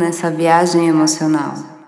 Nessa viagem emocional.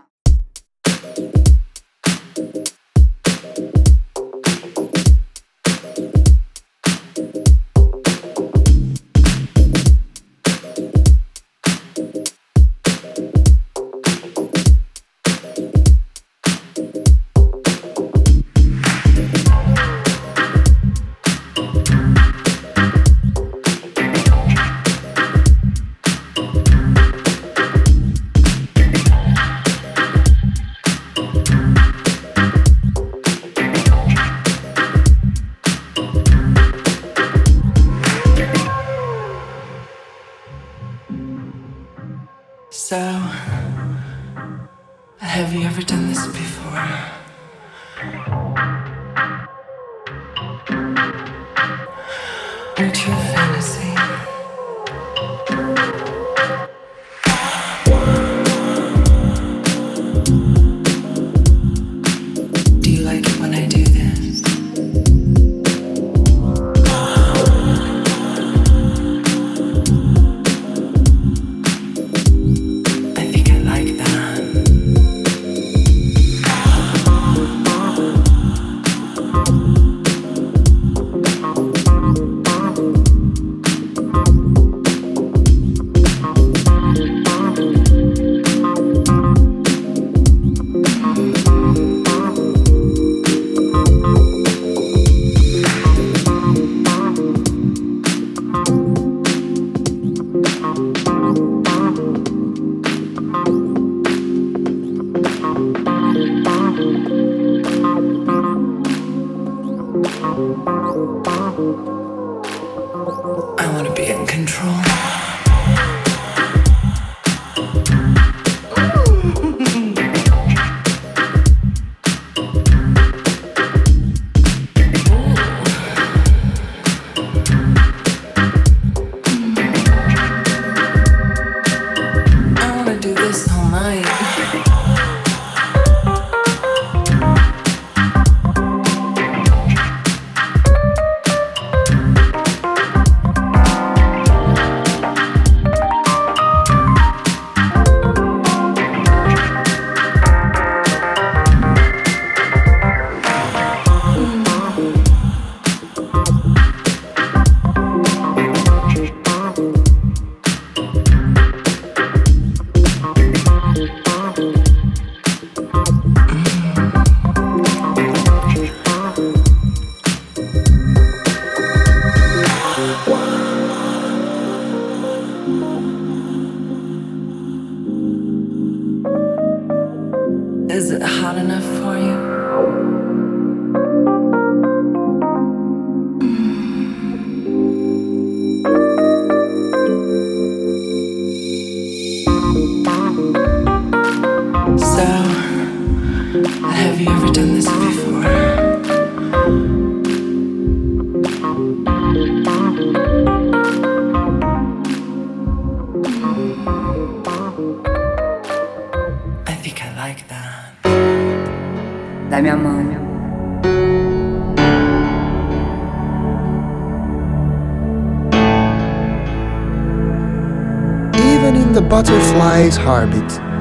before. Heartbeat,